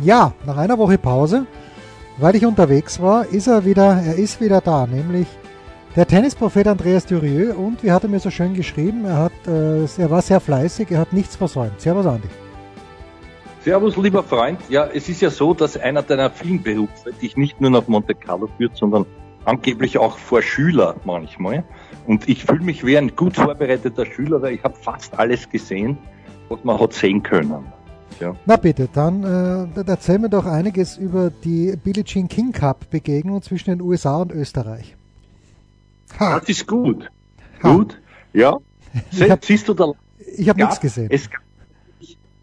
Ja, nach einer Woche Pause, weil ich unterwegs war, ist er wieder, er ist wieder da, nämlich der Tennisprophet Andreas Dürieu und wie hat er mir so schön geschrieben, er, hat, äh, er war sehr fleißig, er hat nichts versäumt. Servus Andi. Servus, lieber Freund. Ja, es ist ja so, dass einer deiner vielen Berufe dich nicht nur nach Monte Carlo führt, sondern angeblich auch vor Schüler manchmal. Und ich fühle mich wie ein gut vorbereiteter Schüler, weil ich habe fast alles gesehen, was man hat sehen können. Ja. Na bitte, dann äh, erzähl mir doch einiges über die Billie Jean King Cup Begegnung zwischen den USA und Österreich. Ha. Das ist gut. Ha. Gut, ja. Sie, hab, Siehst du da? Ich habe nichts gesehen. Es,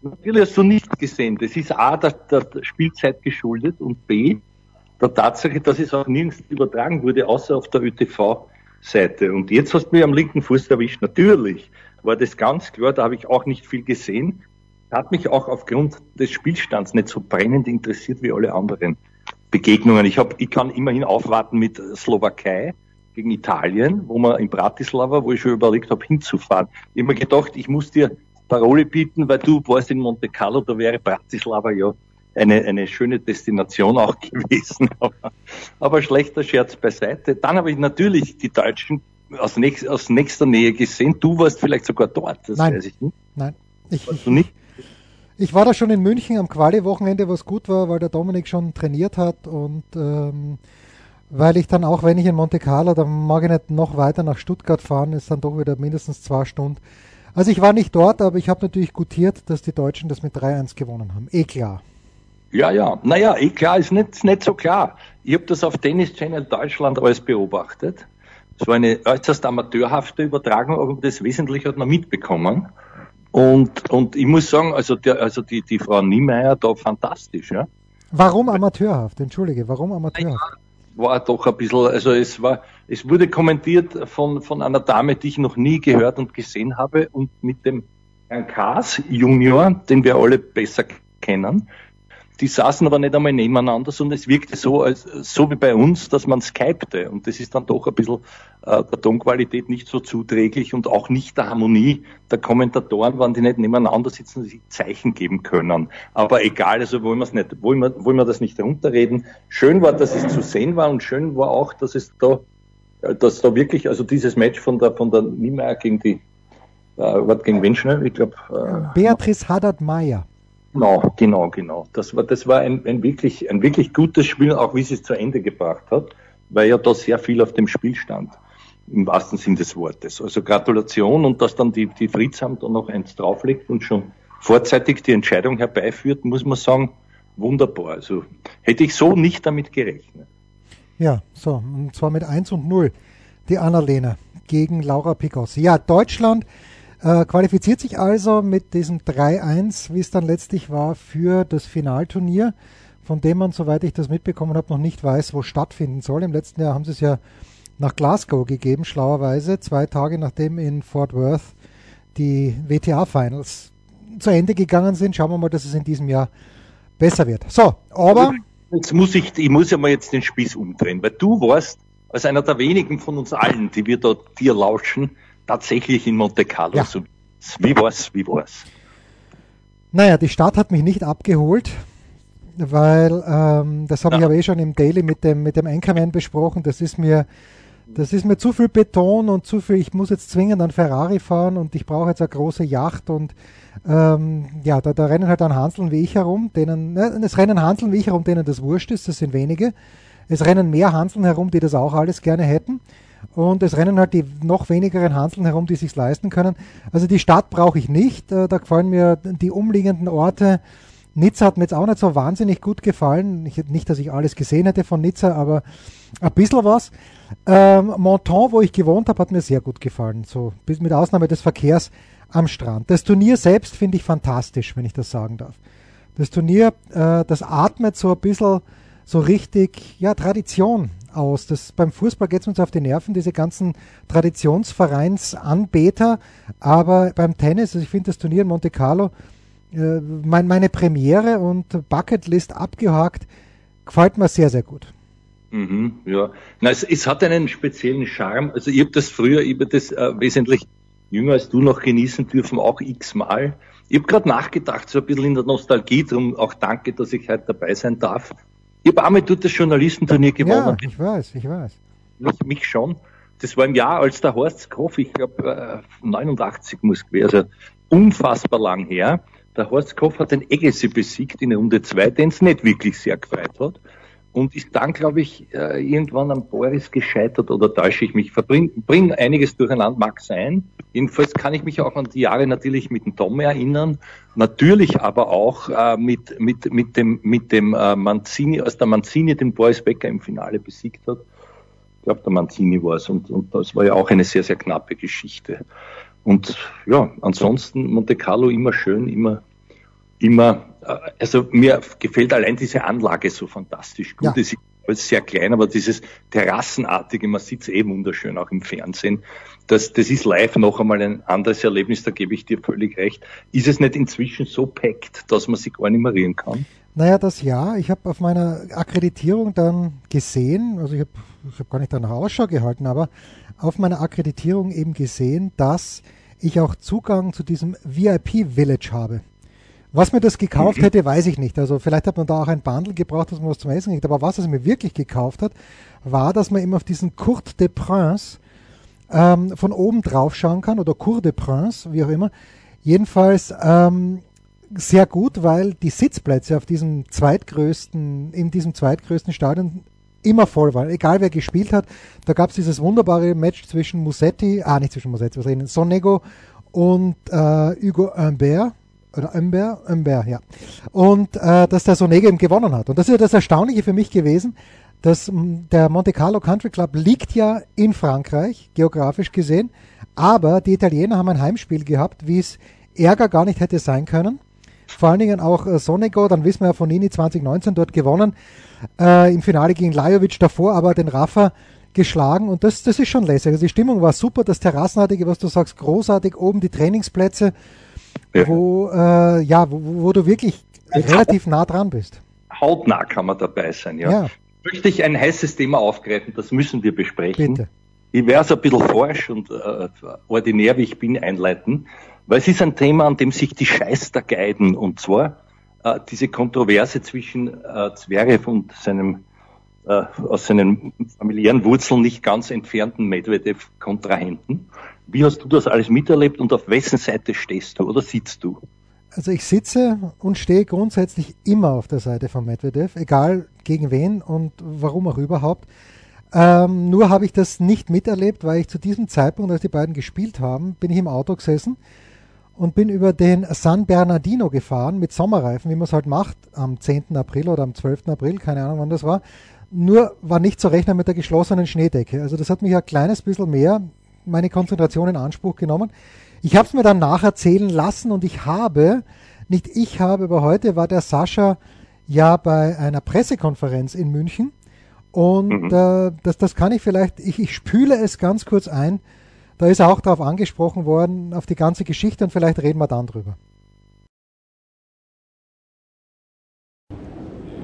natürlich hast du nichts gesehen. Das ist A, der, der Spielzeit geschuldet und B, der Tatsache, dass es auch nirgends übertragen wurde, außer auf der ÖTV-Seite. Und jetzt hast du mich am linken Fuß erwischt. Natürlich war das ganz klar, da habe ich auch nicht viel gesehen. Hat mich auch aufgrund des Spielstands nicht so brennend interessiert wie alle anderen Begegnungen. Ich, hab, ich kann immerhin aufwarten mit Slowakei gegen Italien, wo man in Bratislava, wo ich schon überlegt habe, hinzufahren. Ich habe mir gedacht, ich muss dir Parole bieten, weil du warst in Monte Carlo, da wäre Bratislava ja eine, eine schöne Destination auch gewesen. Aber, aber schlechter Scherz beiseite. Dann habe ich natürlich die Deutschen aus, nächst, aus nächster Nähe gesehen. Du warst vielleicht sogar dort, das Nein. weiß ich nicht. Nein, ich, warst du nicht? Ich war da schon in München am Quali-Wochenende, was gut war, weil der Dominik schon trainiert hat und ähm, weil ich dann auch, wenn ich in Monte Carlo, dann mag ich nicht noch weiter nach Stuttgart fahren, ist dann doch wieder mindestens zwei Stunden. Also ich war nicht dort, aber ich habe natürlich gutiert, dass die Deutschen das mit 3-1 gewonnen haben. Eh klar. Ja, ja. Naja, eh klar, ist nicht, nicht so klar. Ich habe das auf Tennis Channel Deutschland alles beobachtet. Es war eine äußerst amateurhafte Übertragung, aber das Wesentliche hat man mitbekommen. Und, und ich muss sagen, also, der, also die, die Frau Niemeyer da fantastisch. Ja? Warum amateurhaft? Entschuldige, warum amateurhaft? war doch ein bisschen, also es war, es wurde kommentiert von, von einer Dame, die ich noch nie gehört und gesehen habe und mit dem Herrn Kaas Junior, den wir alle besser kennen, die saßen aber nicht einmal nebeneinander, sondern es wirkte so, als, so wie bei uns, dass man skypte. Und das ist dann doch ein bisschen äh, der Tonqualität nicht so zuträglich und auch nicht der Harmonie der Kommentatoren, wenn die nicht nebeneinander sitzen und sich Zeichen geben können. Aber egal, also wollen wir nicht, wollen wir, wollen wir das nicht runterreden. Schön war, dass es zu sehen war und schön war auch, dass es da, dass da wirklich, also dieses Match von der, von der Niemeyer gegen die, äh, was gegen wen schnell? Ich glaube, äh, Beatrice Haddad-Meyer. Genau, genau, genau. Das war, das war ein, ein, wirklich, ein wirklich gutes Spiel, auch wie sie es zu Ende gebracht hat, weil ja da sehr viel auf dem Spiel stand. Im wahrsten Sinn des Wortes. Also Gratulation und dass dann die, die Friedsam da noch eins drauflegt und schon vorzeitig die Entscheidung herbeiführt, muss man sagen, wunderbar. Also hätte ich so nicht damit gerechnet. Ja, so, und zwar mit 1 und 0. Die Annalena gegen Laura Picossi. Ja, Deutschland äh, qualifiziert sich also mit diesem 3-1, wie es dann letztlich war, für das Finalturnier, von dem man, soweit ich das mitbekommen habe, noch nicht weiß, wo stattfinden soll. Im letzten Jahr haben sie es ja nach Glasgow gegeben, schlauerweise, zwei Tage nachdem in Fort Worth die WTA-Finals zu Ende gegangen sind. Schauen wir mal, dass es in diesem Jahr besser wird. So, aber. Jetzt muss ich, ich muss ja mal jetzt den Spieß umdrehen, weil du warst als einer der wenigen von uns allen, die wir dort dir lauschen, tatsächlich in Monte Carlo. Ja. So, wie war's? Wie war's? Naja, die Stadt hat mich nicht abgeholt, weil ähm, das habe ja. ich aber eh schon im Daily mit dem mit dem Anchorman besprochen. Das ist mir das ist mir zu viel Beton und zu viel. Ich muss jetzt zwingend an Ferrari fahren und ich brauche jetzt eine große Yacht und ähm, ja, da, da rennen halt dann Hanseln wie ich herum, denen ne, es rennen Hanseln wie ich herum, denen das wurscht ist. Das sind wenige. Es rennen mehr Hanseln herum, die das auch alles gerne hätten. Und es rennen halt die noch wenigeren Hanseln herum, die sich leisten können. Also die Stadt brauche ich nicht. Äh, da gefallen mir die umliegenden Orte. Nizza hat mir jetzt auch nicht so wahnsinnig gut gefallen. Ich, nicht, dass ich alles gesehen hätte von Nizza, aber ein bisschen was. Ähm, Monton, wo ich gewohnt habe, hat mir sehr gut gefallen. So, bis mit Ausnahme des Verkehrs am Strand. Das Turnier selbst finde ich fantastisch, wenn ich das sagen darf. Das Turnier, äh, das atmet so ein bisschen so richtig, ja, Tradition aus. Das, beim Fußball geht es uns auf die Nerven, diese ganzen Traditionsvereinsanbeter. Aber beim Tennis, also ich finde das Turnier in Monte Carlo, äh, mein, meine Premiere und Bucketlist abgehakt, gefällt mir sehr, sehr gut. Mhm, ja, Na, es, es, hat einen speziellen Charme. Also ich habe das früher, ich habe das äh, wesentlich jünger als du noch genießen dürfen, auch x-mal. Ich habe gerade nachgedacht, so ein bisschen in der Nostalgie, darum auch danke, dass ich heute dabei sein darf. Ich habe einmal dort das Journalistenturnier gewonnen. Ja, ich weiß, ich weiß. Mich, mich schon. Das war im Jahr, als der Horst Koff, ich glaube äh, 89 muss gewesen, also unfassbar lang her. Der Horst Koff hat den Eggesee besiegt in der Runde 2, den es nicht wirklich sehr gefreut hat und ist dann, glaube ich, äh, irgendwann am Boris gescheitert oder täusche ich mich. Verbring, bring einiges durcheinander, mag sein. Jedenfalls kann ich mich auch an die Jahre natürlich mit dem Tom erinnern, natürlich aber auch äh, mit, mit, mit dem, mit dem äh, Manzini, als der Manzini den Boris Becker im Finale besiegt hat. Ich glaube, der Manzini war es und, und das war ja auch eine sehr, sehr knappe Geschichte. Und ja, ansonsten Monte Carlo immer schön, immer, immer äh, also mir gefällt allein diese Anlage so fantastisch gut. Ja. Es ist sehr klein, aber dieses Terrassenartige, man sieht es eh wunderschön auch im Fernsehen. Das, das ist live noch einmal ein anderes Erlebnis, da gebe ich dir völlig recht. Ist es nicht inzwischen so packt, dass man sich gar nicht mehr rühren kann? Naja, das ja. Ich habe auf meiner Akkreditierung dann gesehen, also ich habe ich hab gar nicht danach Ausschau gehalten, aber auf meiner Akkreditierung eben gesehen, dass ich auch Zugang zu diesem VIP-Village habe. Was mir das gekauft hätte, weiß ich nicht. Also vielleicht hat man da auch ein Bundle gebraucht, dass man was zum Essen kriegt. Aber was es mir wirklich gekauft hat, war, dass man immer auf diesen Court de Prince ähm, von oben drauf schauen kann oder Cour de Prince, wie auch immer. Jedenfalls ähm, sehr gut, weil die Sitzplätze auf diesem zweitgrößten, in diesem zweitgrößten Stadion immer voll waren, egal wer gespielt hat. Da gab es dieses wunderbare Match zwischen Musetti, ah nicht zwischen Musetti, was reden, Sonego und äh, Hugo Humbert oder Umber, Umber, ja. Und äh, dass der Sonega eben gewonnen hat. Und das ist ja das Erstaunliche für mich gewesen, dass der Monte Carlo Country Club liegt ja in Frankreich, geografisch gesehen, aber die Italiener haben ein Heimspiel gehabt, wie es Ärger gar nicht hätte sein können. Vor allen Dingen auch äh, Sonego, dann wissen wir ja von Nini 2019 dort gewonnen, äh, im Finale gegen Lajovic davor, aber den Rafa geschlagen und das, das ist schon lässig. Also die Stimmung war super, das Terrassenartige, was du sagst, großartig, oben die Trainingsplätze, ja. wo, äh, ja, wo, wo, du wirklich Jetzt relativ nah dran bist. Hautnah kann man dabei sein, ja. ja. Möchte ich ein heißes Thema aufgreifen, das müssen wir besprechen. Bitte. Ich werde es ein bisschen forsch und äh, ordinär, wie ich bin, einleiten, weil es ist ein Thema, an dem sich die Scheißer geiden, und zwar äh, diese Kontroverse zwischen äh, Zverev und seinem äh, aus seinen familiären Wurzeln nicht ganz entfernten Medvedev-Kontrahenten. Wie hast du das alles miterlebt und auf wessen Seite stehst du oder sitzt du? Also ich sitze und stehe grundsätzlich immer auf der Seite von Medvedev, egal gegen wen und warum auch überhaupt. Ähm, nur habe ich das nicht miterlebt, weil ich zu diesem Zeitpunkt, als die beiden gespielt haben, bin ich im Auto gesessen und bin über den San Bernardino gefahren mit Sommerreifen, wie man es halt macht, am 10. April oder am 12. April, keine Ahnung wann das war. Nur war nicht zu rechnen mit der geschlossenen Schneedecke. Also das hat mich ein kleines bisschen mehr meine Konzentration in Anspruch genommen. Ich habe es mir dann nacherzählen lassen und ich habe, nicht ich habe, aber heute war der Sascha ja bei einer Pressekonferenz in München und mhm. äh, das, das kann ich vielleicht, ich, ich spüle es ganz kurz ein. Da ist er auch darauf angesprochen worden, auf die ganze Geschichte und vielleicht reden wir dann drüber.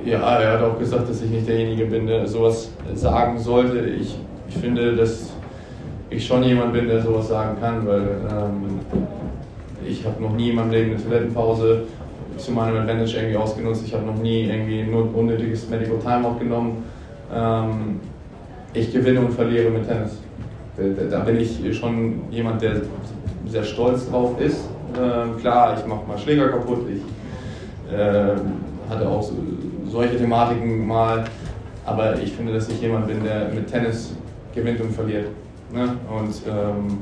Ja, er hat auch gesagt, dass ich nicht derjenige bin, der sowas sagen sollte. Ich, ich finde, dass ich schon jemand bin, der sowas sagen kann, weil ähm, ich habe noch nie in meinem Leben eine Toilettenpause zu meinem Advantage irgendwie ausgenutzt. Ich habe noch nie irgendwie nur unnötiges Medical Timeout genommen. Ähm, ich gewinne und verliere mit Tennis. Da, bin ich schon jemand, der sehr stolz drauf ist. Ähm, klar, ich mache mal Schläger kaputt. Ich äh, hatte auch so, solche Thematiken mal. Aber ich finde, dass ich jemand bin, der mit Tennis gewinnt und verliert. Ne? Und ähm,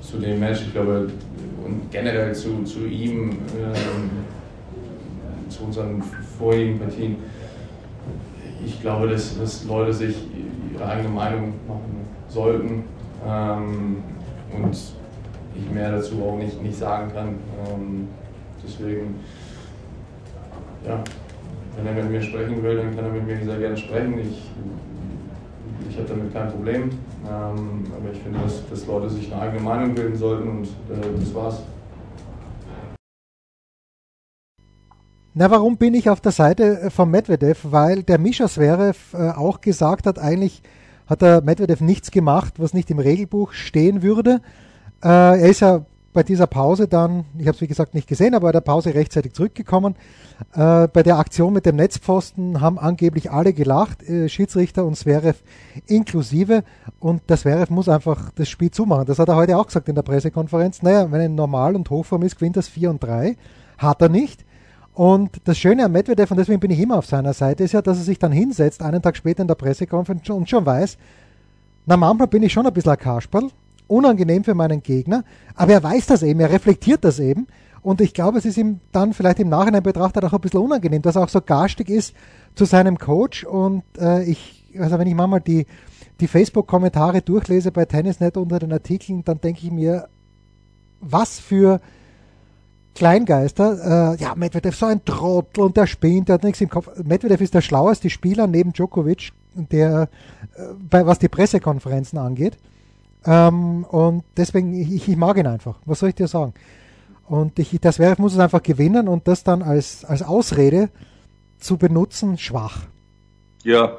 zu dem Match, ich glaube, und generell zu, zu ihm, ähm, zu unseren vorigen Partien, ich glaube, dass, dass Leute sich ihre eigene Meinung machen sollten ähm, und ich mehr dazu auch nicht, nicht sagen kann. Ähm, deswegen ja, wenn er mit mir sprechen will, dann kann er mit mir sehr gerne sprechen. Ich, ich habe damit kein Problem. Ähm, aber ich finde, dass, dass Leute sich eine eigene Meinung bilden sollten und äh, das war's. Na, warum bin ich auf der Seite äh, von Medvedev? Weil der Mischa Zverev äh, auch gesagt hat, eigentlich hat der Medvedev nichts gemacht, was nicht im Regelbuch stehen würde. Äh, er ist ja bei dieser Pause dann, ich habe es wie gesagt nicht gesehen, aber bei der Pause rechtzeitig zurückgekommen. Äh, bei der Aktion mit dem Netzpfosten haben angeblich alle gelacht, äh, Schiedsrichter und Zverev inklusive. Und der Zverev muss einfach das Spiel zumachen. Das hat er heute auch gesagt in der Pressekonferenz. Naja, wenn er normal und Hochform ist, gewinnt das 4 und 3. Hat er nicht. Und das Schöne am Medvedev, und deswegen bin ich immer auf seiner Seite, ist ja, dass er sich dann hinsetzt, einen Tag später in der Pressekonferenz und schon weiß, na manchmal bin ich schon ein bisschen ein Kasperl, unangenehm für meinen Gegner, aber er weiß das eben, er reflektiert das eben und ich glaube, es ist ihm dann vielleicht im Nachhinein betrachtet auch ein bisschen unangenehm, dass er auch so garstig ist zu seinem Coach und äh, ich, also wenn ich manchmal die, die Facebook-Kommentare durchlese bei Tennisnet unter den Artikeln, dann denke ich mir, was für Kleingeister, äh, ja, Medvedev so ein Trottel und der spinnt, der hat nichts im Kopf. Medvedev ist der schlaueste Spieler neben Djokovic, der, äh, bei, was die Pressekonferenzen angeht. Ähm, und deswegen, ich, ich, mag ihn einfach. Was soll ich dir sagen? Und ich, das wäre, muss es einfach gewinnen und das dann als, als Ausrede zu benutzen, schwach. Ja,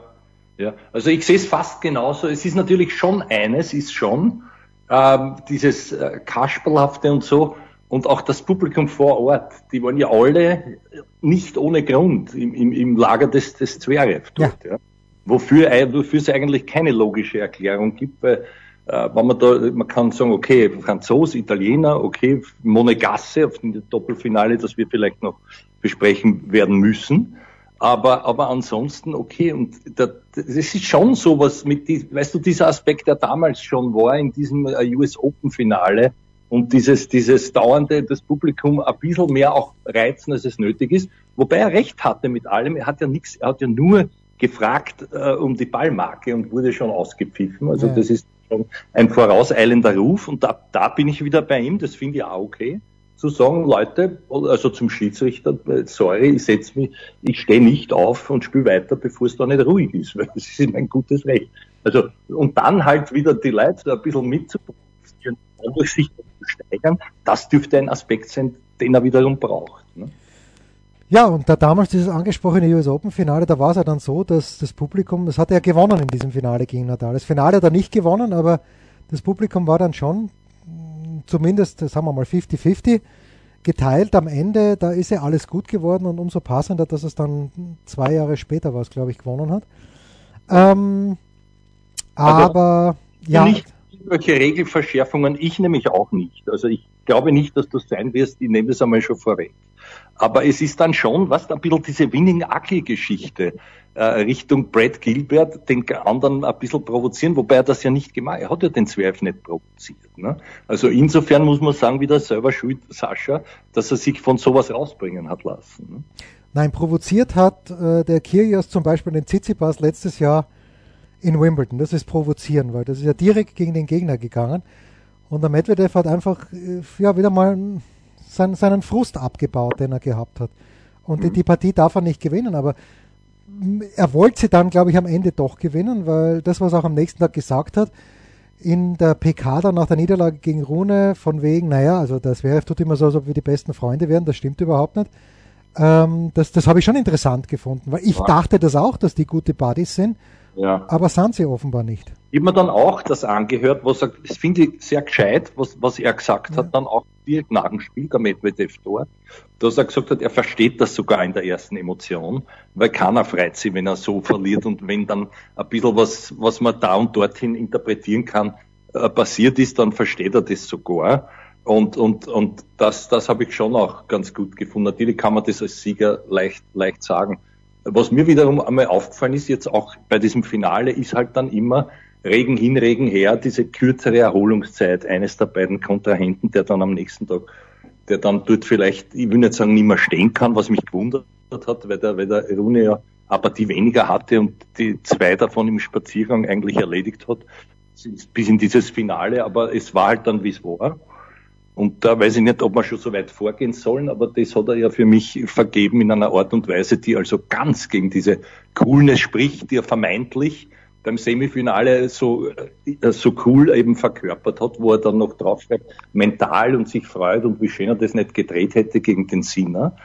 ja. Also ich sehe es fast genauso. Es ist natürlich schon eines, ist schon ähm, dieses äh, Kasperlhafte und so und auch das Publikum vor Ort, die waren ja alle nicht ohne Grund im, im, im Lager des, des Zverev dort. Ja. Ja. Wofür, wofür es eigentlich keine logische Erklärung gibt, weil wenn man da, man kann sagen, okay, Franzos, Italiener, okay, Monegasse auf dem Doppelfinale, das wir vielleicht noch besprechen werden müssen. Aber, aber ansonsten, okay, und das ist schon sowas mit, die, weißt du, dieser Aspekt, der damals schon war in diesem äh, US Open Finale, und dieses, dieses dauernde, das Publikum ein bisschen mehr auch reizen, als es nötig ist. Wobei er recht hatte mit allem. Er hat ja nichts, er hat ja nur gefragt äh, um die Ballmarke und wurde schon ausgepfiffen. Also ja. das ist ein vorauseilender Ruf und da, da bin ich wieder bei ihm. Das finde ich auch okay. Zu sagen, Leute, also zum Schiedsrichter, sorry, ich setze mich, ich stehe nicht auf und spiele weiter, bevor es da nicht ruhig ist, weil das ist mein gutes Recht. Also, und dann halt wieder die Leute ein bisschen mitzuprovozieren, sich steigern, das dürfte ein Aspekt sein, den er wiederum braucht. Ne? Ja, und da damals dieses angesprochene US Open Finale, da war es ja dann so, dass das Publikum, das hat er gewonnen in diesem Finale gegen Nadal. Das Finale hat er nicht gewonnen, aber das Publikum war dann schon mm, zumindest, sagen wir mal, 50-50 geteilt am Ende. Da ist ja alles gut geworden und umso passender, dass es dann zwei Jahre später war, glaube ich, gewonnen hat. Ähm, aber, aber ja. Nicht irgendwelche Regelverschärfungen, ich nämlich auch nicht. Also ich glaube nicht, dass du sein wirst, ich nehme das einmal schon vorweg. Aber es ist dann schon, was, ein bisschen diese Winning-Ugly-Geschichte äh, Richtung Brad Gilbert, den anderen ein bisschen provozieren, wobei er das ja nicht gemacht Er hat ja den Zwerg nicht provoziert. Ne? Also insofern muss man sagen, wieder selber schuld, Sascha, dass er sich von sowas rausbringen hat lassen. Ne? Nein, provoziert hat äh, der Kyrgios zum Beispiel den Tsitsipas letztes Jahr in Wimbledon. Das ist provozieren, weil das ist ja direkt gegen den Gegner gegangen. Und der Medvedev hat einfach äh, ja, wieder mal seinen, seinen Frust abgebaut, den er gehabt hat. Und mhm. die, die Partie darf er nicht gewinnen, aber er wollte sie dann, glaube ich, am Ende doch gewinnen, weil das, was er auch am nächsten Tag gesagt hat, in der PK dann nach der Niederlage gegen Rune, von wegen, naja, also das wäre, tut immer so, als ob wir die besten Freunde wären, das stimmt überhaupt nicht. Ähm, das das habe ich schon interessant gefunden, weil ich ja. dachte das auch, dass die gute Buddies sind. Ja. Aber sind sie offenbar nicht. Ich habe mir dann auch das angehört, was er, das finde ich sehr gescheit, was, was er gesagt ja. hat, dann auch direkt nach dem Spiel, der Medvedev dort, dass er gesagt hat, er versteht das sogar in der ersten Emotion, weil keiner freut sich, wenn er so verliert und wenn dann ein bisschen was, was man da und dorthin interpretieren kann, äh, passiert ist, dann versteht er das sogar. Und, und, und das, das habe ich schon auch ganz gut gefunden. Natürlich kann man das als Sieger leicht, leicht sagen. Was mir wiederum einmal aufgefallen ist, jetzt auch bei diesem Finale, ist halt dann immer Regen hin, Regen her, diese kürzere Erholungszeit eines der beiden Kontrahenten, der dann am nächsten Tag, der dann dort vielleicht, ich will nicht sagen, nicht mehr stehen kann, was mich gewundert hat, weil der, weil der Rune ja eine Partie weniger hatte und die zwei davon im Spaziergang eigentlich erledigt hat, bis in dieses Finale, aber es war halt dann, wie es war. Und da weiß ich nicht, ob wir schon so weit vorgehen sollen, aber das hat er ja für mich vergeben in einer Art und Weise, die also ganz gegen diese Coolness spricht, die er vermeintlich beim Semifinale so, äh, so cool eben verkörpert hat, wo er dann noch draufschreibt, mental und sich freut und wie schön er das nicht gedreht hätte gegen den Sinner.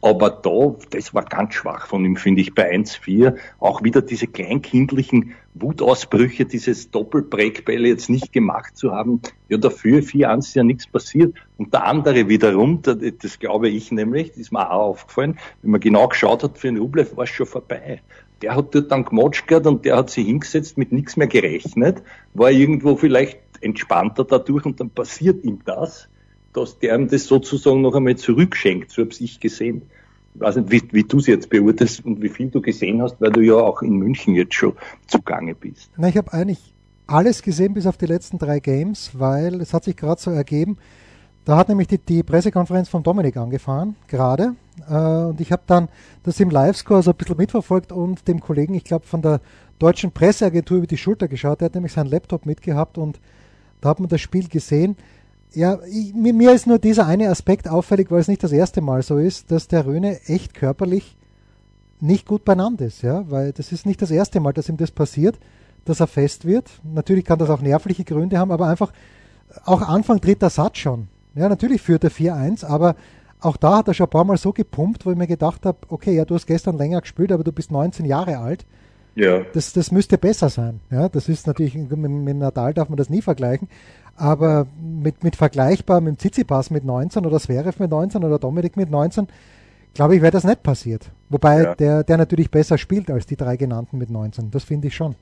Aber da, das war ganz schwach von ihm, finde ich, bei 1-4. Auch wieder diese kleinkindlichen Wutausbrüche, dieses Doppelbreakbälle jetzt nicht gemacht zu haben. Ja, dafür 4-1 ist ja nichts passiert. Und der andere wiederum, das, das glaube ich nämlich, das ist mir auch aufgefallen, wenn man genau geschaut hat, für den Rublev war es schon vorbei. Der hat dort dann gemotschgert und der hat sich hingesetzt, mit nichts mehr gerechnet, war irgendwo vielleicht entspannter dadurch und dann passiert ihm das dass der ihm das sozusagen noch einmal zurückschenkt. So habe ich gesehen. Ich weiß nicht, wie, wie du es jetzt beurteilst und wie viel du gesehen hast, weil du ja auch in München jetzt schon zugange bist. Na, ich habe eigentlich alles gesehen bis auf die letzten drei Games, weil es hat sich gerade so ergeben. Da hat nämlich die, die Pressekonferenz von Dominik angefahren, gerade. Äh, und ich habe dann das im Livescore so ein bisschen mitverfolgt und dem Kollegen, ich glaube, von der deutschen Presseagentur über die Schulter geschaut. Der hat nämlich seinen Laptop mitgehabt und da hat man das Spiel gesehen. Ja, ich, mir ist nur dieser eine Aspekt auffällig, weil es nicht das erste Mal so ist, dass der Röhne echt körperlich nicht gut beieinander ist, ja, weil das ist nicht das erste Mal, dass ihm das passiert, dass er fest wird. Natürlich kann das auch nervliche Gründe haben, aber einfach auch Anfang dritter Satz schon. Ja, natürlich führt er 4-1, aber auch da hat er schon ein paar Mal so gepumpt, wo ich mir gedacht habe, okay, ja, du hast gestern länger gespielt, aber du bist 19 Jahre alt. Ja. Das, das müsste besser sein. Ja, das ist natürlich, mit, mit Nadal darf man das nie vergleichen, aber mit, mit vergleichbar mit Tsitsipas mit 19 oder Zverev mit 19 oder Dominik mit 19, glaube ich, wäre das nicht passiert. Wobei ja. der, der natürlich besser spielt als die drei genannten mit 19. Das finde ich schon.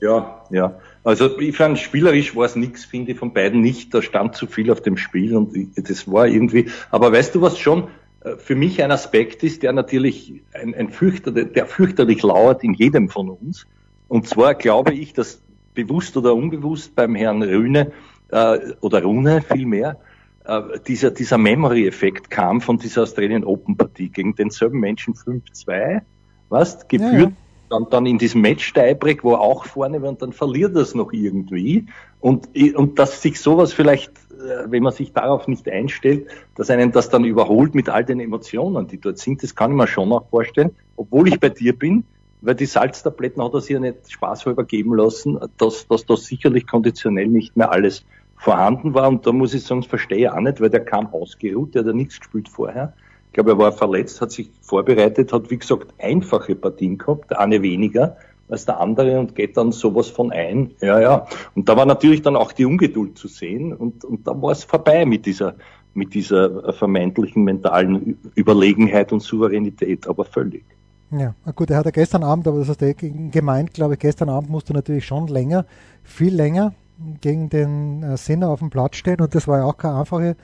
Ja, ja. Also ich fand spielerisch war es nichts, finde ich, von beiden nicht. Da stand zu viel auf dem Spiel und das war irgendwie. Aber weißt du, was schon äh, für mich ein Aspekt ist, der natürlich ein, ein fürchter, der fürchterlich lauert in jedem von uns. Und zwar glaube ich, dass bewusst oder unbewusst beim Herrn Rühne äh, oder Rune vielmehr, äh, dieser, dieser Memory-Effekt kam von dieser Australian Open-Partie gegen denselben Menschen 5-2, was, geführt, ja, ja. Dann, dann in diesem Match-Tiebreak, wo er auch vorne und dann verliert er es noch irgendwie. Und, und dass sich sowas vielleicht, äh, wenn man sich darauf nicht einstellt, dass einen das dann überholt mit all den Emotionen, die dort sind, das kann ich mir schon auch vorstellen, obwohl ich bei dir bin, weil die Salztabletten hat er sich ja nicht spaßhalber geben lassen, dass, dass das sicherlich konditionell nicht mehr alles vorhanden war. Und da muss ich sagen, das verstehe ich auch nicht, weil der kam ausgeruht, der hat ja nichts gespielt vorher. Ich glaube, er war verletzt, hat sich vorbereitet, hat wie gesagt einfache Partien gehabt, eine weniger als der andere und geht dann sowas von ein. Ja, ja. Und da war natürlich dann auch die Ungeduld zu sehen und, und da war es vorbei mit dieser, mit dieser vermeintlichen mentalen Überlegenheit und Souveränität, aber völlig. Ja, gut, er hat ja gestern Abend, aber das hast du gemeint, glaube ich, gestern Abend musste natürlich schon länger, viel länger gegen den äh, Sinner auf dem Platz stehen und das war ja auch keine einfache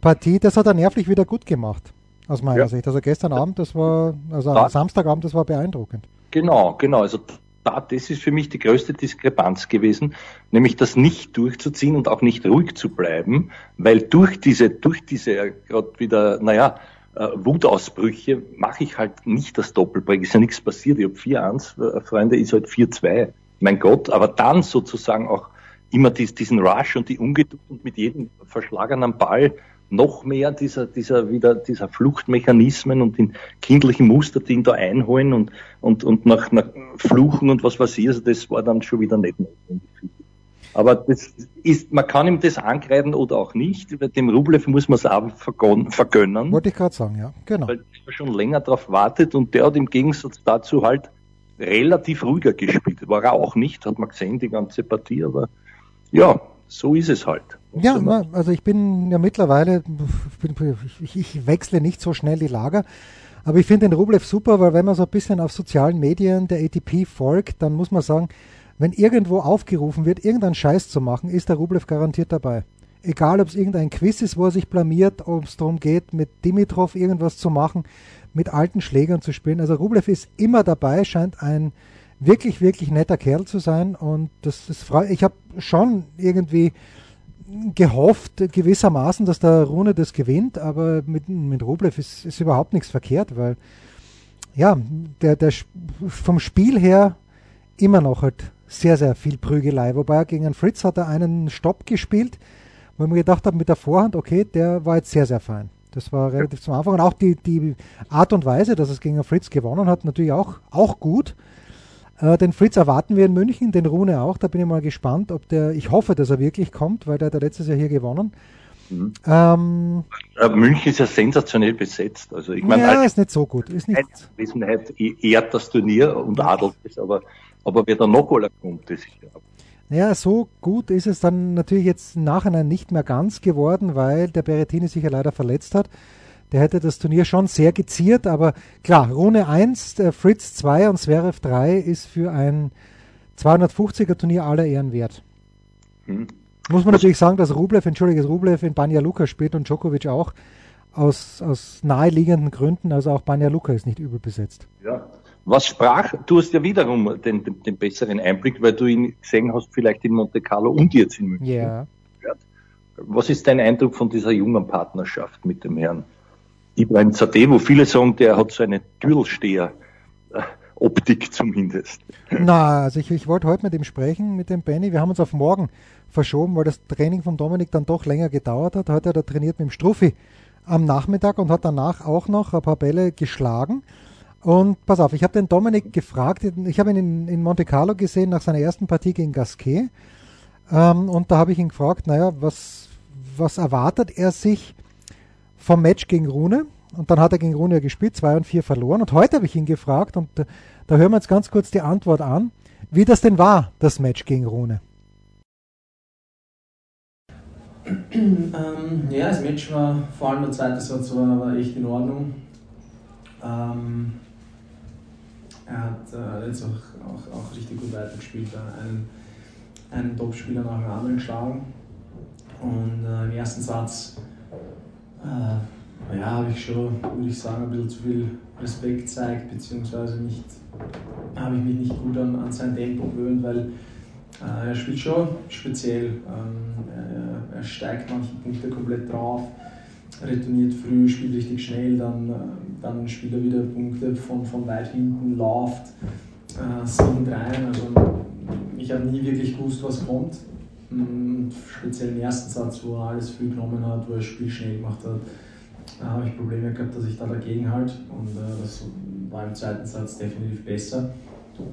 Partie. Das hat er nervlich wieder gut gemacht, aus meiner ja. Sicht. Also gestern Abend, das war, also da, Samstagabend, das war beeindruckend. Genau, genau. Also da, das ist für mich die größte Diskrepanz gewesen, nämlich das nicht durchzuziehen und auch nicht ruhig zu bleiben, weil durch diese, durch diese gerade wieder, naja, äh, Wutausbrüche mache ich halt nicht das Doppelbreak. Ist ja nichts passiert. Ich habe 4-1, äh, Freunde, ist halt 4-2. Mein Gott, aber dann sozusagen auch immer dies, diesen Rush und die Ungeduld und mit jedem verschlagenen Ball noch mehr dieser, dieser, wieder, dieser Fluchtmechanismen und den kindlichen Muster, die ihn da einholen und, und, und nach, nach Fluchen und was weiß ich, also das war dann schon wieder nicht notwendig. Aber das ist, man kann ihm das angreifen oder auch nicht. Bei dem Rublev muss man es auch vergönnen. Wollte ich gerade sagen, ja, genau. Weil er schon länger darauf wartet und der hat im Gegensatz dazu halt relativ ruhiger gespielt. War er auch nicht, hat man gesehen, die ganze Partie, aber ja, so ist es halt. Ja, also ich bin ja mittlerweile, ich, ich, wechsle nicht so schnell die Lager, aber ich finde den Rublev super, weil wenn man so ein bisschen auf sozialen Medien der ATP folgt, dann muss man sagen, wenn irgendwo aufgerufen wird, irgendeinen Scheiß zu machen, ist der Rublev garantiert dabei. Egal, ob es irgendein Quiz ist, wo er sich blamiert, ob es darum geht, mit Dimitrov irgendwas zu machen, mit alten Schlägern zu spielen. Also Rublev ist immer dabei, scheint ein wirklich, wirklich netter Kerl zu sein und das ist frei. Ich habe schon irgendwie gehofft, gewissermaßen, dass der Rune das gewinnt, aber mit, mit Rublev ist, ist überhaupt nichts verkehrt, weil ja, der, der vom Spiel her immer noch halt sehr, sehr viel Prügelei. Wobei gegen einen Fritz hat er einen Stopp gespielt, wo ich mir gedacht habe, mit der Vorhand, okay, der war jetzt sehr, sehr fein. Das war relativ zum Anfang. Und auch die, die Art und Weise, dass es gegen Fritz gewonnen hat, natürlich auch, auch gut. Äh, den Fritz erwarten wir in München, den Rune auch. Da bin ich mal gespannt, ob der, ich hoffe, dass er wirklich kommt, weil der hat letztes Jahr hier gewonnen. Mhm. Ähm, München ist ja sensationell besetzt. Also ich meine, ja, ist nicht so gut. Ist nicht Wesenheit ehrt das Turnier und adelt es, aber, aber wer da noch aller kommt, das ist ja. Ja, so gut ist es dann natürlich jetzt im Nachhinein nicht mehr ganz geworden, weil der Berettini sich ja leider verletzt hat. Der hätte das Turnier schon sehr geziert, aber klar, Rune 1, Fritz 2 und Zverev 3 ist für ein 250er Turnier aller Ehren wert. Hm. Muss man natürlich sagen, dass Rublev, entschuldige, Rublev in Banja Luka spielt und Djokovic auch aus, aus naheliegenden Gründen, also auch Banja Luka ist nicht übel besetzt. Ja. Was sprach, du hast ja wiederum den, den, den, besseren Einblick, weil du ihn gesehen hast, vielleicht in Monte Carlo und jetzt in München. Ja. Was ist dein Eindruck von dieser jungen Partnerschaft mit dem Herrn Ibrahim Zadeh, wo viele sagen, der hat so eine Türlsteher. Optik zumindest. Na, also ich, ich wollte heute mit ihm sprechen, mit dem Benny. Wir haben uns auf morgen verschoben, weil das Training von Dominik dann doch länger gedauert hat. Heute hat er trainiert mit dem Struffi am Nachmittag und hat danach auch noch ein paar Bälle geschlagen. Und pass auf, ich habe den Dominik gefragt, ich habe ihn in, in, Monte Carlo gesehen nach seiner ersten Partie gegen Gasquet. Ähm, und da habe ich ihn gefragt, naja, was, was erwartet er sich vom Match gegen Rune? Und dann hat er gegen Rune gespielt, 2 und 4 verloren. Und heute habe ich ihn gefragt, und äh, da hören wir jetzt ganz kurz die Antwort an, wie das denn war, das Match gegen Rune. Ähm, ja, das Match war, vor allem der zweite Satz war, war echt in Ordnung. Ähm, er hat äh, jetzt auch, auch, auch richtig gut weitergespielt, einen, einen Top-Spieler nach dem anderen geschlagen. Und äh, im ersten Satz äh, ja, habe ich schon, würde ich sagen, ein bisschen zu viel Respekt gezeigt, beziehungsweise nicht, habe ich mich nicht gut an, an sein Tempo gewöhnt, weil äh, er spielt schon speziell. Ähm, er, er, steigt manche Punkte komplett drauf, retourniert früh, spielt richtig schnell, dann, äh, dann spielt er wieder Punkte von, von weit hinten, läuft, äh, singt rein. Also ich habe nie wirklich gewusst, was kommt. Speziell im ersten Satz, wo er alles früh genommen hat, wo er das Spiel schnell gemacht hat, da habe ich Probleme gehabt, dass ich da dagegen halte. Und äh, das war im zweiten Satz definitiv besser.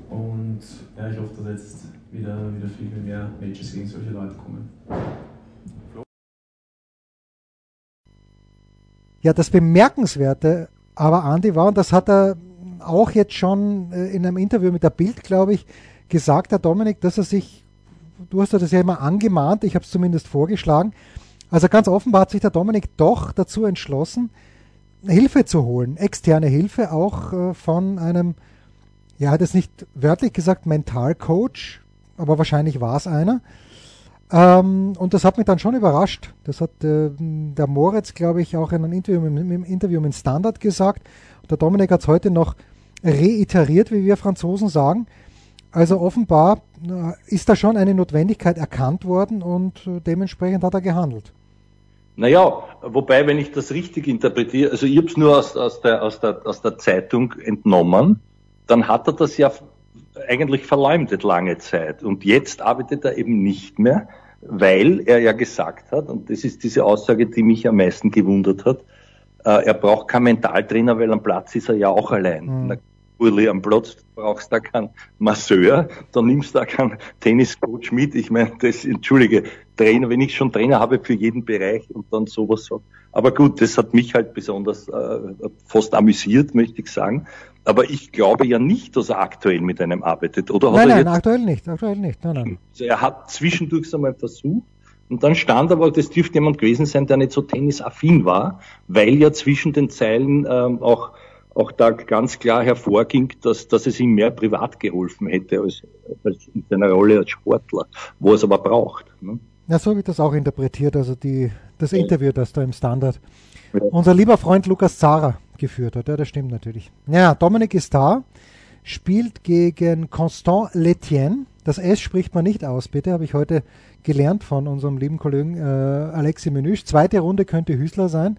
Und ja, ich hoffe, dass jetzt wieder, wieder viel mehr Matches gegen solche Leute kommen. Ja, das Bemerkenswerte aber Andi war, und das hat er auch jetzt schon äh, in einem Interview mit der Bild, glaube ich, gesagt, der Dominik, dass er sich, du hast das ja immer angemahnt, ich habe es zumindest vorgeschlagen, also ganz offenbar hat sich der Dominik doch dazu entschlossen, Hilfe zu holen, externe Hilfe auch äh, von einem, ja, hat es nicht wörtlich gesagt, Mentalcoach, aber wahrscheinlich war es einer. Ähm, und das hat mich dann schon überrascht. Das hat äh, der Moritz, glaube ich, auch in einem Interview, im, im Interview mit Standard gesagt. Der Dominik hat es heute noch reiteriert, wie wir Franzosen sagen. Also offenbar ist da schon eine Notwendigkeit erkannt worden und äh, dementsprechend hat er gehandelt. Naja, wobei, wenn ich das richtig interpretiere, also ich habe es nur aus, aus, der, aus, der, aus der Zeitung entnommen, dann hat er das ja eigentlich verleumdet lange Zeit. Und jetzt arbeitet er eben nicht mehr, weil er ja gesagt hat, und das ist diese Aussage, die mich am meisten gewundert hat, äh, er braucht keinen Mentaltrainer, weil am Platz ist er ja auch allein. Mhm. Uli, am Platz brauchst du da keinen Masseur, dann nimmst du da keinen Tenniscoach mit. Ich meine, das, entschuldige, Trainer, wenn ich schon Trainer habe für jeden Bereich und dann sowas sagt. Aber gut, das hat mich halt besonders äh, fast amüsiert, möchte ich sagen. Aber ich glaube ja nicht, dass er aktuell mit einem arbeitet, oder? Nein, nein, aktuell nicht, aktuell nicht. Nein, nein. Also er hat zwischendurch so einmal versucht, und dann stand aber, das dürfte jemand gewesen sein, der nicht so tennisaffin war, weil ja zwischen den Zeilen ähm, auch, auch da ganz klar hervorging, dass, dass es ihm mehr privat geholfen hätte als, als in seiner Rolle als Sportler, wo es aber braucht. Ne? Ja, so wird das auch interpretiert, also die, das Interview, das da im Standard ja. unser lieber Freund Lukas Zara geführt hat. Ja, das stimmt natürlich. Ja, Dominik ist da, spielt gegen Constant Letienne. Das S spricht man nicht aus, bitte, habe ich heute gelernt von unserem lieben Kollegen äh, Alexi Menüsch. Zweite Runde könnte Hüßler sein.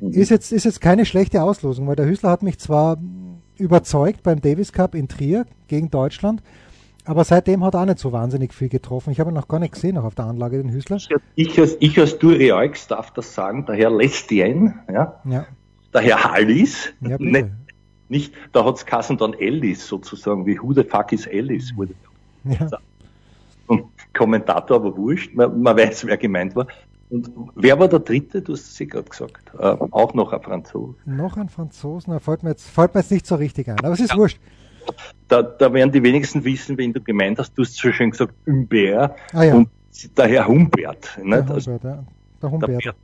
Mhm. Ist, jetzt, ist jetzt keine schlechte Auslosung, weil der Hüßler hat mich zwar überzeugt beim Davis Cup in Trier gegen Deutschland, Aber seitdem hat er auch nicht so wahnsinnig viel getroffen. Ich habe ihn noch gar nicht gesehen, noch auf der Anlage, den Hüßler. Ich als, ich als Durieux darf das sagen, der Herr Lestien, ja, Ja, der Herr Hallis, ja nicht, nicht, da hat's Kassen dann Ellis sozusagen, wie who the fuck is Ellis, wurde Ja. und Kommentator, aber wurscht, man, man weiß, wer gemeint war. Und wer war der dritte? Du hast es eh gerade gesagt. Äh, auch noch ein Franzose. Noch ein Franzosen, da fällt mir, jetzt, fällt mir jetzt nicht so richtig ein. Aber es ist wurscht. Da, da werden die wenigsten wissen, wen du gemeint hast. Du hast so schön gesagt, Humbert Ah ja, und der Herr Humbert. der? Also, Humbert, ja. Der der Humbert. Bert,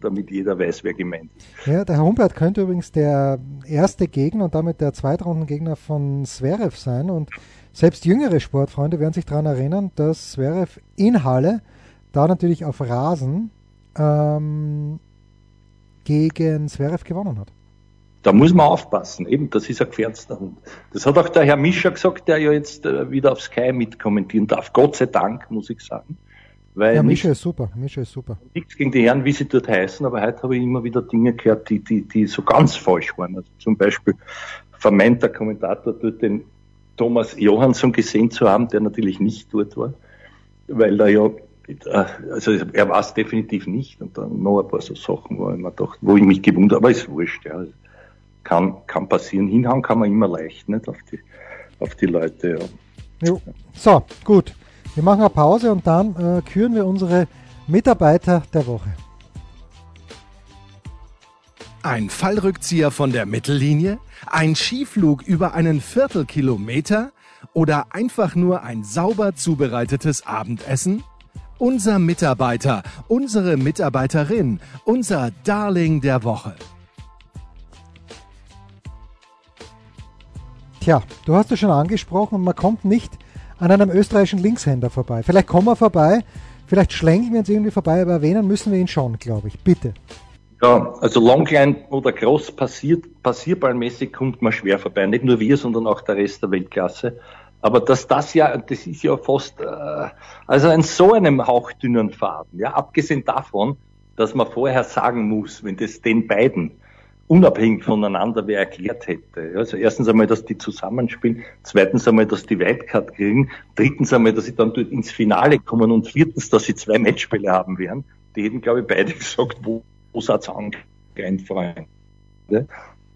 damit jeder weiß, wer gemeint ist. Ja, der Herr Humbert könnte übrigens der erste Gegner und damit der Zweitrundengegner von Zverev sein. Und selbst jüngere Sportfreunde werden sich daran erinnern, dass Zverev in Halle, da natürlich auf Rasen, ähm, gegen Zverev gewonnen hat. Da muss man aufpassen. Eben, das ist ein gefährdeter Hund. Das hat auch der Herr Mischer gesagt, der ja jetzt äh, wieder auf Sky mitkommentieren darf. Gott sei Dank, muss ich sagen. Weil Ja, Mischa ist super. Mischa ist super. nichts gegen die Herren, wie sie dort heißen, aber heute habe ich immer wieder Dinge gehört, die, die, die so ganz falsch waren. Also zum Beispiel vermeint der Kommentator dort den Thomas Johansson gesehen zu haben, der natürlich nicht dort war, weil er ja, also er war es definitiv nicht und dann noch ein paar so Sachen, wo ich mir dachte, wo ich mich gewundert habe, aber ist wurscht, ja. Kann, kann passieren. Hinhauen kann man immer leicht, nicht, auf die, auf die Leute, ja. Jo. So, gut. Wir machen eine Pause und dann äh, küren wir unsere Mitarbeiter der Woche. Ein Fallrückzieher von der Mittellinie? Ein Skiflug über einen Viertelkilometer? Oder einfach nur ein sauber zubereitetes Abendessen? Unser Mitarbeiter, unsere Mitarbeiterin, unser Darling der Woche. Tja, du hast es schon angesprochen und man kommt nicht an einem österreichischen Linkshänder vorbei. Vielleicht kommen wir vorbei, vielleicht schlenken wir uns irgendwie vorbei, aber erwähnen müssen wir ihn schon, glaube ich. Bitte. Ja, also Longline oder Cross passiert, passierballmäßig kommt man schwer vorbei. Nicht nur wir, sondern auch der Rest der Weltklasse. Aber dass das ja, das ist ja fast, äh, also in so einem hauchdünnen Faden, ja, abgesehen davon, dass man vorher sagen muss, wenn das den beiden unabhängig voneinander wer erklärt hätte. Also erstens einmal, dass die zusammenspielen, zweitens einmal, dass die Wildcard kriegen, drittens einmal, dass sie dann dort ins Finale kommen und viertens, dass sie zwei Matchspiele haben werden. Die hätten, glaube ich, beide gesagt, wo, wo seid's angerannt, Freunde?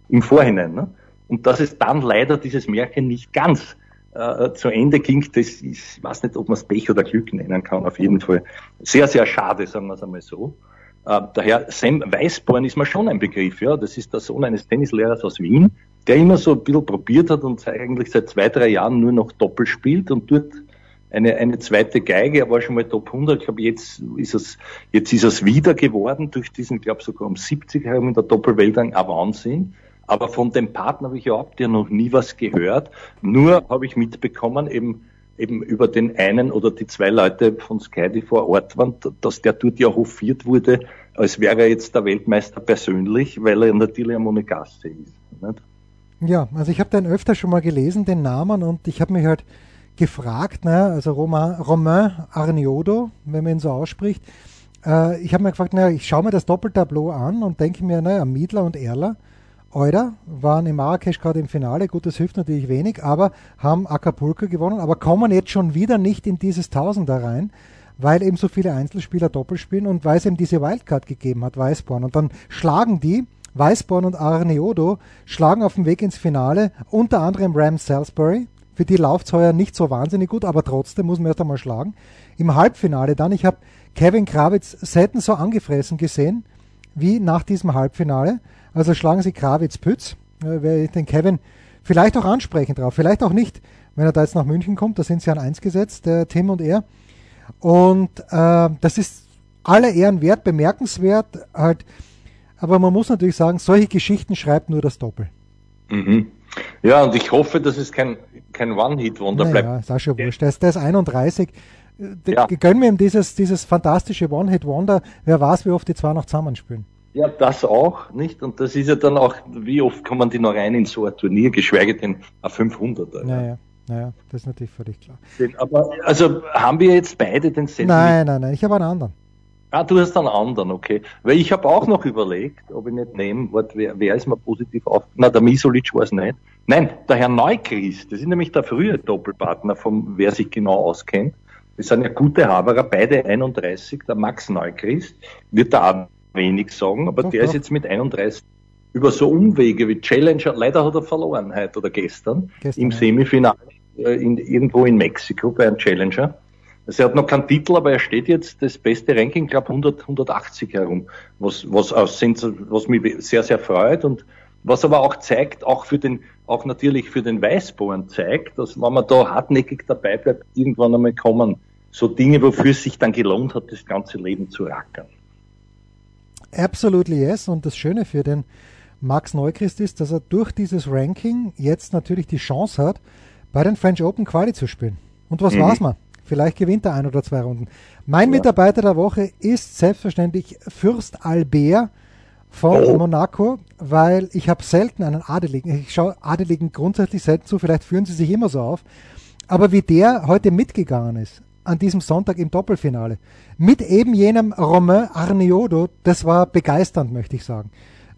Im Vorhinein. Ne? Und dass es dann leider dieses Märchen nicht ganz äh, zu Ende ging, das ist, ich weiß nicht, ob man es Pech oder Glück nennen kann, auf jeden Fall. Sehr, sehr schade, sagen wir es einmal so. Äh, daher Sam Weißborn ist mir schon ein Begriff, ja. Das ist der Sohn eines Tennislehrers aus Wien, der immer so ein bisschen probiert hat und eigentlich seit zwei, drei Jahren nur noch Doppel spielt und dort eine, eine zweite Geige. Er war schon mal Top 100. Ich glaube, jetzt ist es, jetzt ist es wieder geworden durch diesen, ich glaube sogar um 70 herum in der Doppelweltgang. Ein Wahnsinn. Aber von dem Partner habe ich überhaupt ja noch nie was gehört. Nur habe ich mitbekommen, eben, eben über den einen oder die zwei Leute von Sky, die vor Ort waren, dass der dort ja hofiert wurde, als wäre er jetzt der Weltmeister persönlich, weil er natürlich ein Monegasse ist. Nicht? Ja, also ich habe den öfter schon mal gelesen, den Namen, und ich habe mich halt gefragt, ne, also Romain, Romain Arniodo, wenn man ihn so ausspricht, äh, ich habe mir gefragt, naja, ich schaue mir das Doppeltableau an und denke mir, naja, Miedler und Erler, Euder waren in Marrakesch gerade im Finale, gut, das hilft natürlich wenig, aber haben Acapulco gewonnen, aber kommen jetzt schon wieder nicht in dieses Tausender rein, weil eben so viele Einzelspieler Doppel spielen und weil es eben diese Wildcard gegeben hat, Weißborn. Und dann schlagen die, Weißborn und Arneodo, schlagen auf dem Weg ins Finale, unter anderem Ram Salisbury, für die läuft heuer nicht so wahnsinnig gut, aber trotzdem muss man erst einmal schlagen. Im Halbfinale dann, ich habe Kevin Krawitz selten so angefressen gesehen, wie nach diesem Halbfinale. Also schlagen sie Krawitz-Pütz, äh, werde ich den Kevin vielleicht auch ansprechen drauf, vielleicht auch nicht, wenn er da jetzt nach München kommt, da sind sie an eins gesetzt, der Tim und er. Und äh, das ist aller Ehren wert, bemerkenswert, halt, aber man muss natürlich sagen, solche Geschichten schreibt nur das Doppel. Mhm. Ja, und ich hoffe, dass es kein, kein One-Hit-Wonder bleibt. Naja, ist schon wurscht. Der ist, der ist 31. D- Ja. Gönnen wir ihm dieses, dieses fantastische One-Hit-Wonder. Wer weiß, wie oft die zwei noch zusammenspielen. Ja, das auch, nicht? Und das ist ja dann auch, wie oft kommen die noch rein in so ein Turnier, geschweige denn ein 500er. Naja, naja, das ist natürlich völlig klar. Aber, also, haben wir jetzt beide den Sendung? Nein, nein, nein, ich habe einen anderen. Ah, du hast einen anderen, okay. Weil ich habe auch noch überlegt, ob ich nicht nehme, wart, wer, wer ist mir positiv auf. Na, der Misolic war es nicht. Nein, der Herr Neukrist, das ist nämlich der frühe Doppelpartner, vom wer sich genau auskennt. Das sind ja gute Haberer, beide 31. Der Max Neukrist wird da auch wenig sagen, aber Doch, der doch. ist jetzt mit 31 über so Umwege wie Challenger, leider hat er verloren heute oder gestern, Gestern, im ja. Semifinale äh, in, irgendwo in Mexiko bei einem Challenger. Also er hat noch keinen Titel, aber er steht jetzt das beste Ranking, glaube 100, 180 herum, was, was, aus, was mich sehr, sehr freut und was aber auch zeigt, auch für den, auch natürlich für den Weißborn zeigt, dass wenn man da hartnäckig dabei bleibt, irgendwann einmal kommen so Dinge, wofür es sich dann gelohnt hat, das ganze Leben zu rackern. Absolutely yes. Und das Schöne für den Max Neuchrist ist, dass er durch dieses Ranking jetzt natürlich die Chance hat, bei den French Open Quali zu spielen. Und was Mhm. war's mal? Vielleicht gewinnt er ein oder zwei Runden. Mein Ja. Mitarbeiter der Woche ist selbstverständlich Fürst Albert von Oh. Monaco, weil ich habe selten einen Adeligen, ich schaue Adeligen grundsätzlich selten zu, vielleicht führen sie sich immer so auf, aber wie der heute mitgegangen ist an diesem Sonntag im Doppelfinale, mit eben jenem Romain Arniodo, das war begeisternd, möchte ich sagen.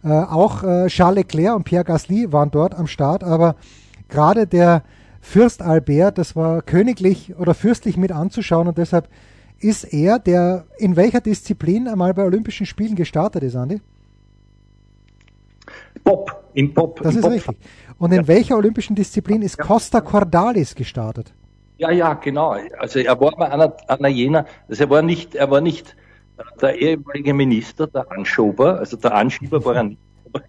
Äh, auch äh, Charles Leclerc und Pierre Gasly waren dort am Start, aber gerade der Fürst Albert, das war königlich oder fürstlich mit anzuschauen und deshalb ist er, der in welcher Disziplin einmal bei Olympischen Spielen gestartet ist, Andi? Pop, im Pop. Das im ist Pop. richtig. Und in welcher olympischen Disziplin ist Costa Cordalis gestartet? Ja, ja, genau. Also er war mal einer, einer jener, also er war nicht, er war nicht der ehemalige Minister, der Anschober, also der Anschieber war er nicht, aber,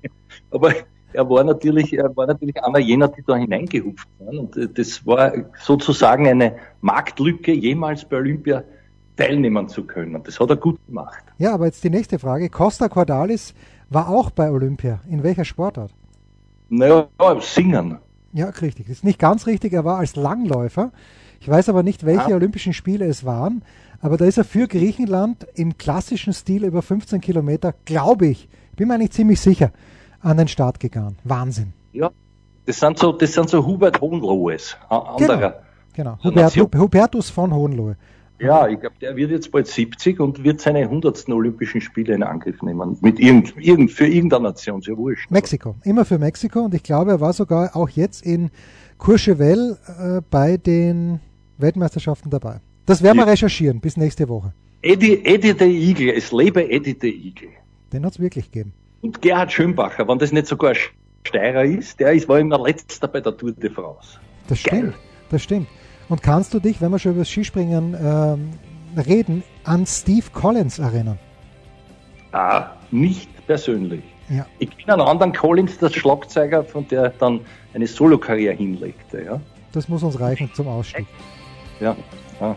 aber er war natürlich, er war natürlich einer jener, die da hineingehupft waren. Und äh, das war sozusagen eine Marktlücke, jemals bei Olympia teilnehmen zu können. Das hat er gut gemacht. Ja, aber jetzt die nächste Frage. Costa Cordalis war auch bei Olympia. In welcher Sportart? Naja, singen. Ja, richtig. Das ist nicht ganz richtig. Er war als Langläufer. Ich weiß aber nicht, welche Ah. Olympischen Spiele es waren. Aber da ist er für Griechenland im klassischen Stil über 15 Kilometer, glaube ich, bin mir eigentlich ziemlich sicher, an den Start gegangen. Wahnsinn. Ja, das sind so, das sind so Hubert Hohenlohes, anderer. Genau. So Hubert, Hubertus von Hohenlohe. Ja, ich glaube, der wird jetzt bald 70 und wird seine 100. Olympischen Spiele in Angriff nehmen. Mit irgend, irgend, für irgendeine Nation, ja wurscht. Mexiko. Immer für Mexiko. Und ich glaube, er war sogar auch jetzt in Courchevel äh, bei den Weltmeisterschaften dabei. Das werden wir Ja. recherchieren bis nächste Woche. Eddie, Eddie der Igel, es lebe Eddie der Igel. Den hat es wirklich gegeben. Und Gerhard Schönbacher, wenn das nicht sogar Steirer ist, der ist, war immer letzter bei der Tour de France. Das Geil. stimmt. Das stimmt. Und kannst du dich, wenn wir schon über das Skispringen ähm, reden, an Steve Collins erinnern? Ah, nicht persönlich. Ja. Ich kenne einen anderen Collins, der Schlagzeuger, von der dann eine Solokarriere hinlegte, ja. Das muss uns reichen zum Ausstieg. Ja. ja.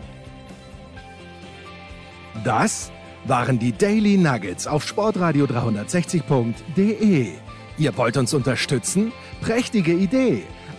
Das waren die Daily Nuggets auf sportradio 360.de. Ihr wollt uns unterstützen? Prächtige Idee!